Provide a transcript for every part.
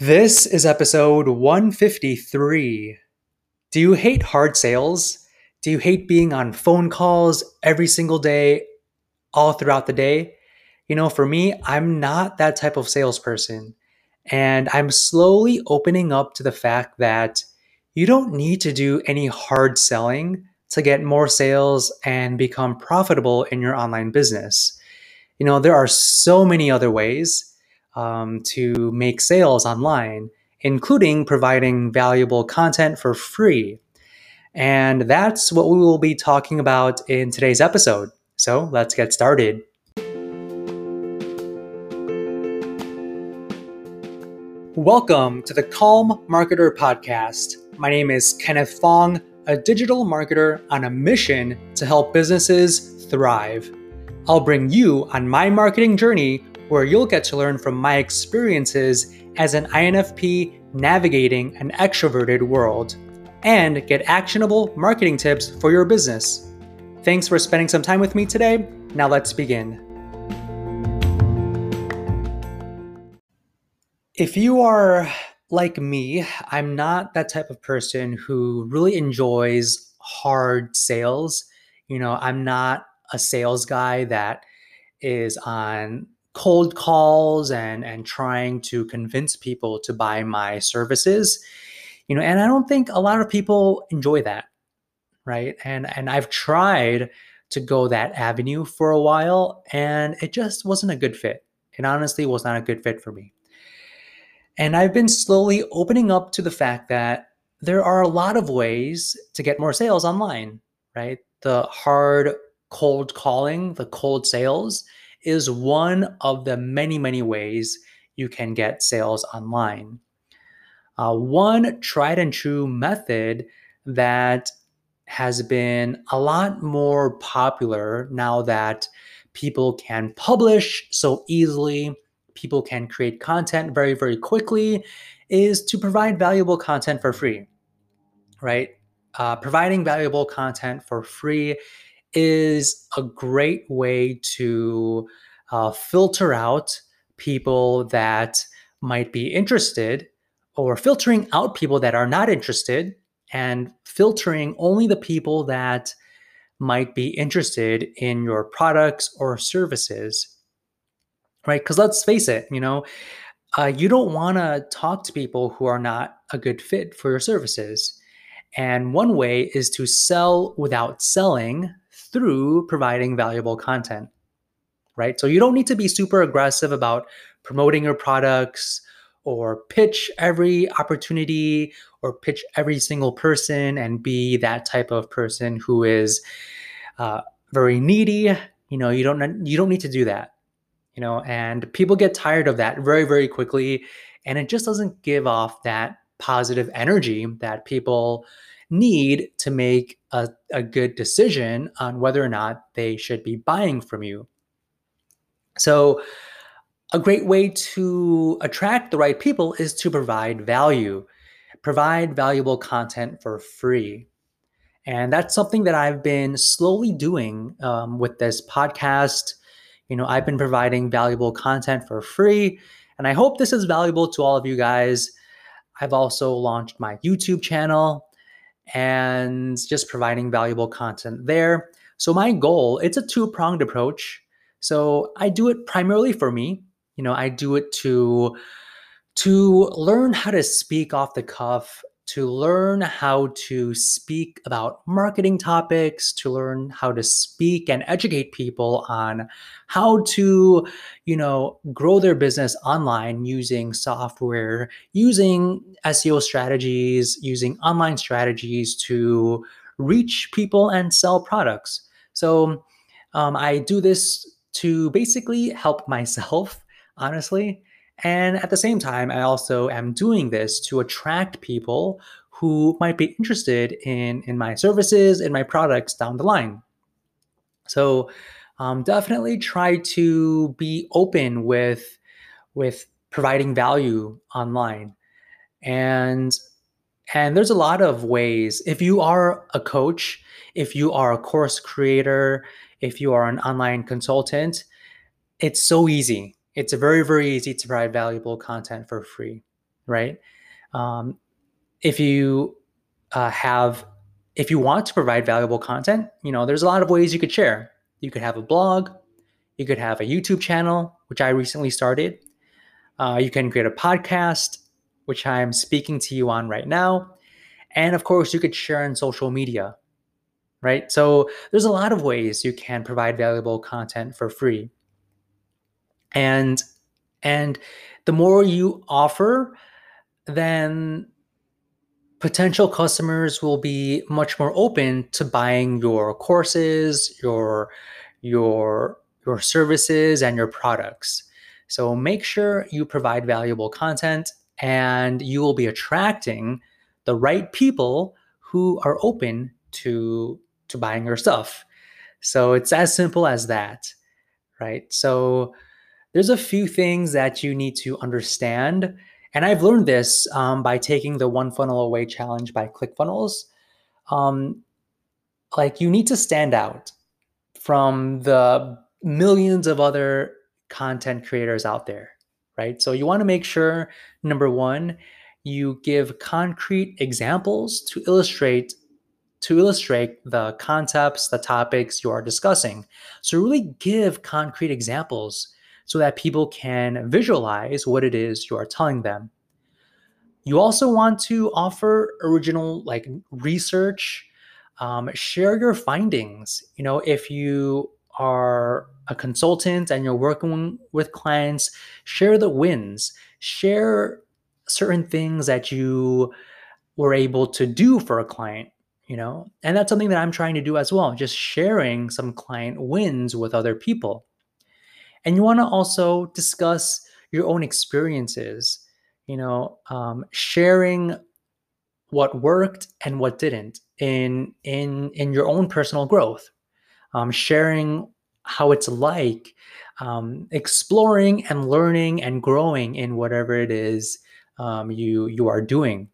This is episode 153. Do you hate hard sales? Do you hate being on phone calls every single day, all throughout the day? You know, for me, I'm not that type of salesperson. And I'm slowly opening up to the fact that you don't need to do any hard selling to get more sales and become profitable in your online business. You know, there are so many other ways um, to make sales online, including providing valuable content for free. And that's what we will be talking about in today's episode. So let's get started. Welcome to the Calm Marketer Podcast. My name is Kenneth Fong, a digital marketer on a mission to help businesses thrive. I'll bring you on my marketing journey where you'll get to learn from my experiences as an INFP navigating an extroverted world and get actionable marketing tips for your business. Thanks for spending some time with me today. Now let's begin. If you are like me, I'm not that type of person who really enjoys hard sales. You know, I'm not a sales guy that is on cold calls and and trying to convince people to buy my services. You know and i don't think a lot of people enjoy that right? And and i've tried to go that avenue for a while and it just wasn't a good fit. It honestly was not a good fit for me. And i've been slowly opening up to the fact that there are a lot of ways to get more sales online right? The hard cold calling the cold sales is one of the many, many ways you can get sales online. Uh, one tried and true method that has been a lot more popular now that people can publish so easily, people can create content very, very quickly, is to provide valuable content for free, right? Uh, providing valuable content for free is a great way to uh, filter out people that might be interested or filtering out people that are not interested and filtering only the people that might be interested in your products or services right? Because let's face it you know uh, you don't want to talk to people who are not a good fit for your services. And one way is to sell without selling through providing valuable content, right? So you don't need to be super aggressive about promoting your products or pitch every opportunity or pitch every single person and be that type of person who is uh, very needy. You know, you don't you don't need to do that. You know, and people get tired of that very very quickly, and it just doesn't give off that positive energy that people need to make a, a good decision on whether or not they should be buying from you. So, a great way to attract the right people is to provide value, provide valuable content for free. And that's something that I've been slowly doing um, with this podcast. You know, I've been providing valuable content for free, and I hope this is valuable to all of you guys. I've also launched my YouTube channel and just providing valuable content there. So my goal, it's a two-pronged approach. So I do it primarily for me. You know, I do it to to learn how to speak off the cuff to learn how to speak about marketing topics, to learn how to speak and educate people on how to, you know, grow their business online using software, using SEO strategies, using online strategies to reach people and sell products. So um, I do this to basically help myself, honestly. And at the same time, I also am doing this to attract people who might be interested in, in my services and my products down the line. So um, definitely try to be open with, with providing value online. And and there's a lot of ways. If you are a coach, if you are a course creator, if you are an online consultant, it's so easy it's very, very easy to provide valuable content for free. right? Um, if you uh, have, if you want to provide valuable content, you know, there's a lot of ways you could share. You could have a blog, you could have a YouTube channel, which I recently started. Uh, you can create a podcast, which I'm speaking to you on right now. And of course, you could share on social media, right? So there's a lot of ways you can provide valuable content for free. And and the more you offer, then potential customers will be much more open to buying your courses, your your your services and your products. So make sure you provide valuable content and you will be attracting the right people who are open to to buying your stuff. So it's as simple as that, right? So there's a few things that you need to understand. And I've learned this um, by taking the One Funnel Away challenge by ClickFunnels. Um, like you need to stand out from the millions of other content creators out there, right? So you want to make sure, number one, you give concrete examples to illustrate to illustrate the concepts, the topics you are discussing. So really give concrete examples so that people can visualize what it is you are telling them. You also want to offer original like research, um, share your findings. You know, if you are a consultant and you're working with clients, share the wins, share certain things that you were able to do for a client, you know? And that's something that I'm trying to do as well, just sharing some client wins with other people. And you want to also discuss your own experiences, you know, um, sharing what worked and what didn't in in in your own personal growth um, sharing how it's like um, exploring and learning and growing in whatever it is um, you you are doing.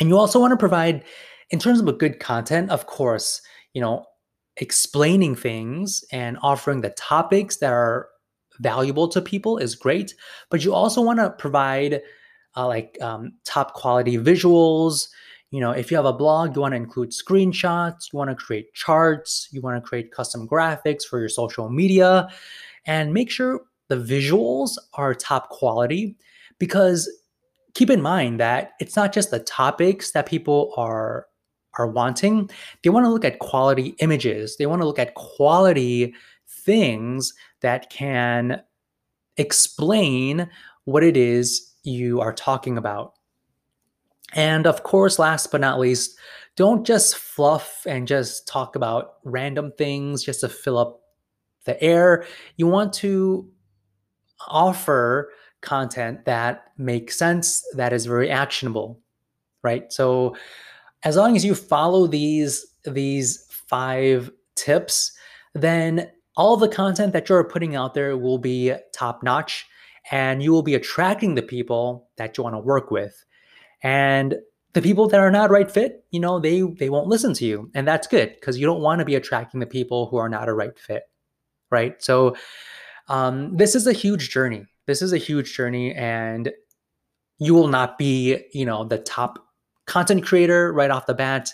And you also want to provide, in terms of a good content, of course, you know, explaining things and offering the topics that are valuable to people is great. But you also want to provide uh, like um, top quality visuals. You know, if you have a blog, you want to include screenshots, you want to create charts, you want to create custom graphics for your social media, and make sure the visuals are top quality because keep in mind that it's not just the topics that people are are wanting they want to look at quality images. They want to look at quality things that can explain what it is you are talking about. And of course last but not least don't just fluff and just talk about random things just to fill up the air. You want to offer content that makes sense, that is very actionable, right? So as long as you follow these these five tips, then all the content that you're putting out there will be top notch and you will be attracting the people that you want to work with. And the people that are not right fit, you know, they they won't listen to you. And that's good because you don't want to be attracting the people who are not a right fit. Right. So um, this is a huge journey this is a huge journey and you will not be, you know, the top content creator right off the bat.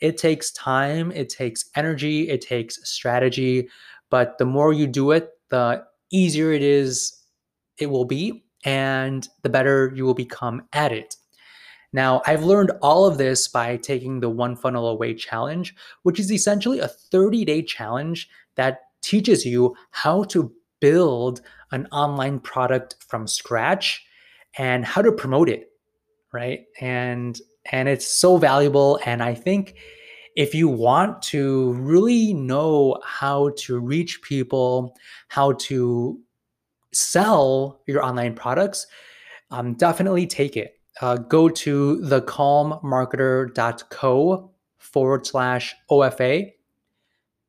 It takes time, it takes energy, it takes strategy, but the more you do it, the easier it is it will be and the better you will become at it. Now, I've learned all of this by taking the One Funnel Away challenge, which is essentially a 30 day challenge that teaches you how to build an online product from scratch and how to promote it right and and it's so valuable and i think if you want to really know how to reach people how to sell your online products um, definitely take it uh, go to thecalmmarketer.co forward slash ofa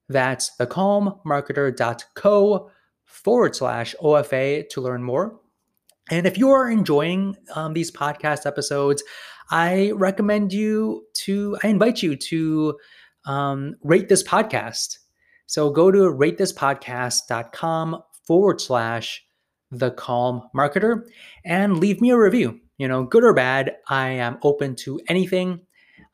that's thecalmmarketer.co forward slash OFA to learn more. And if you are enjoying um, these podcast episodes, I recommend you to, I invite you to um, rate this podcast. So go to ratethispodcast.com forward slash The Calm Marketer and leave me a review. You know, good or bad, I am open to anything.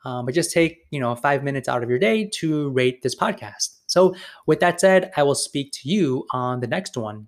Um, but just take, you know, five minutes out of your day to rate this podcast. So, with that said, I will speak to you on the next one.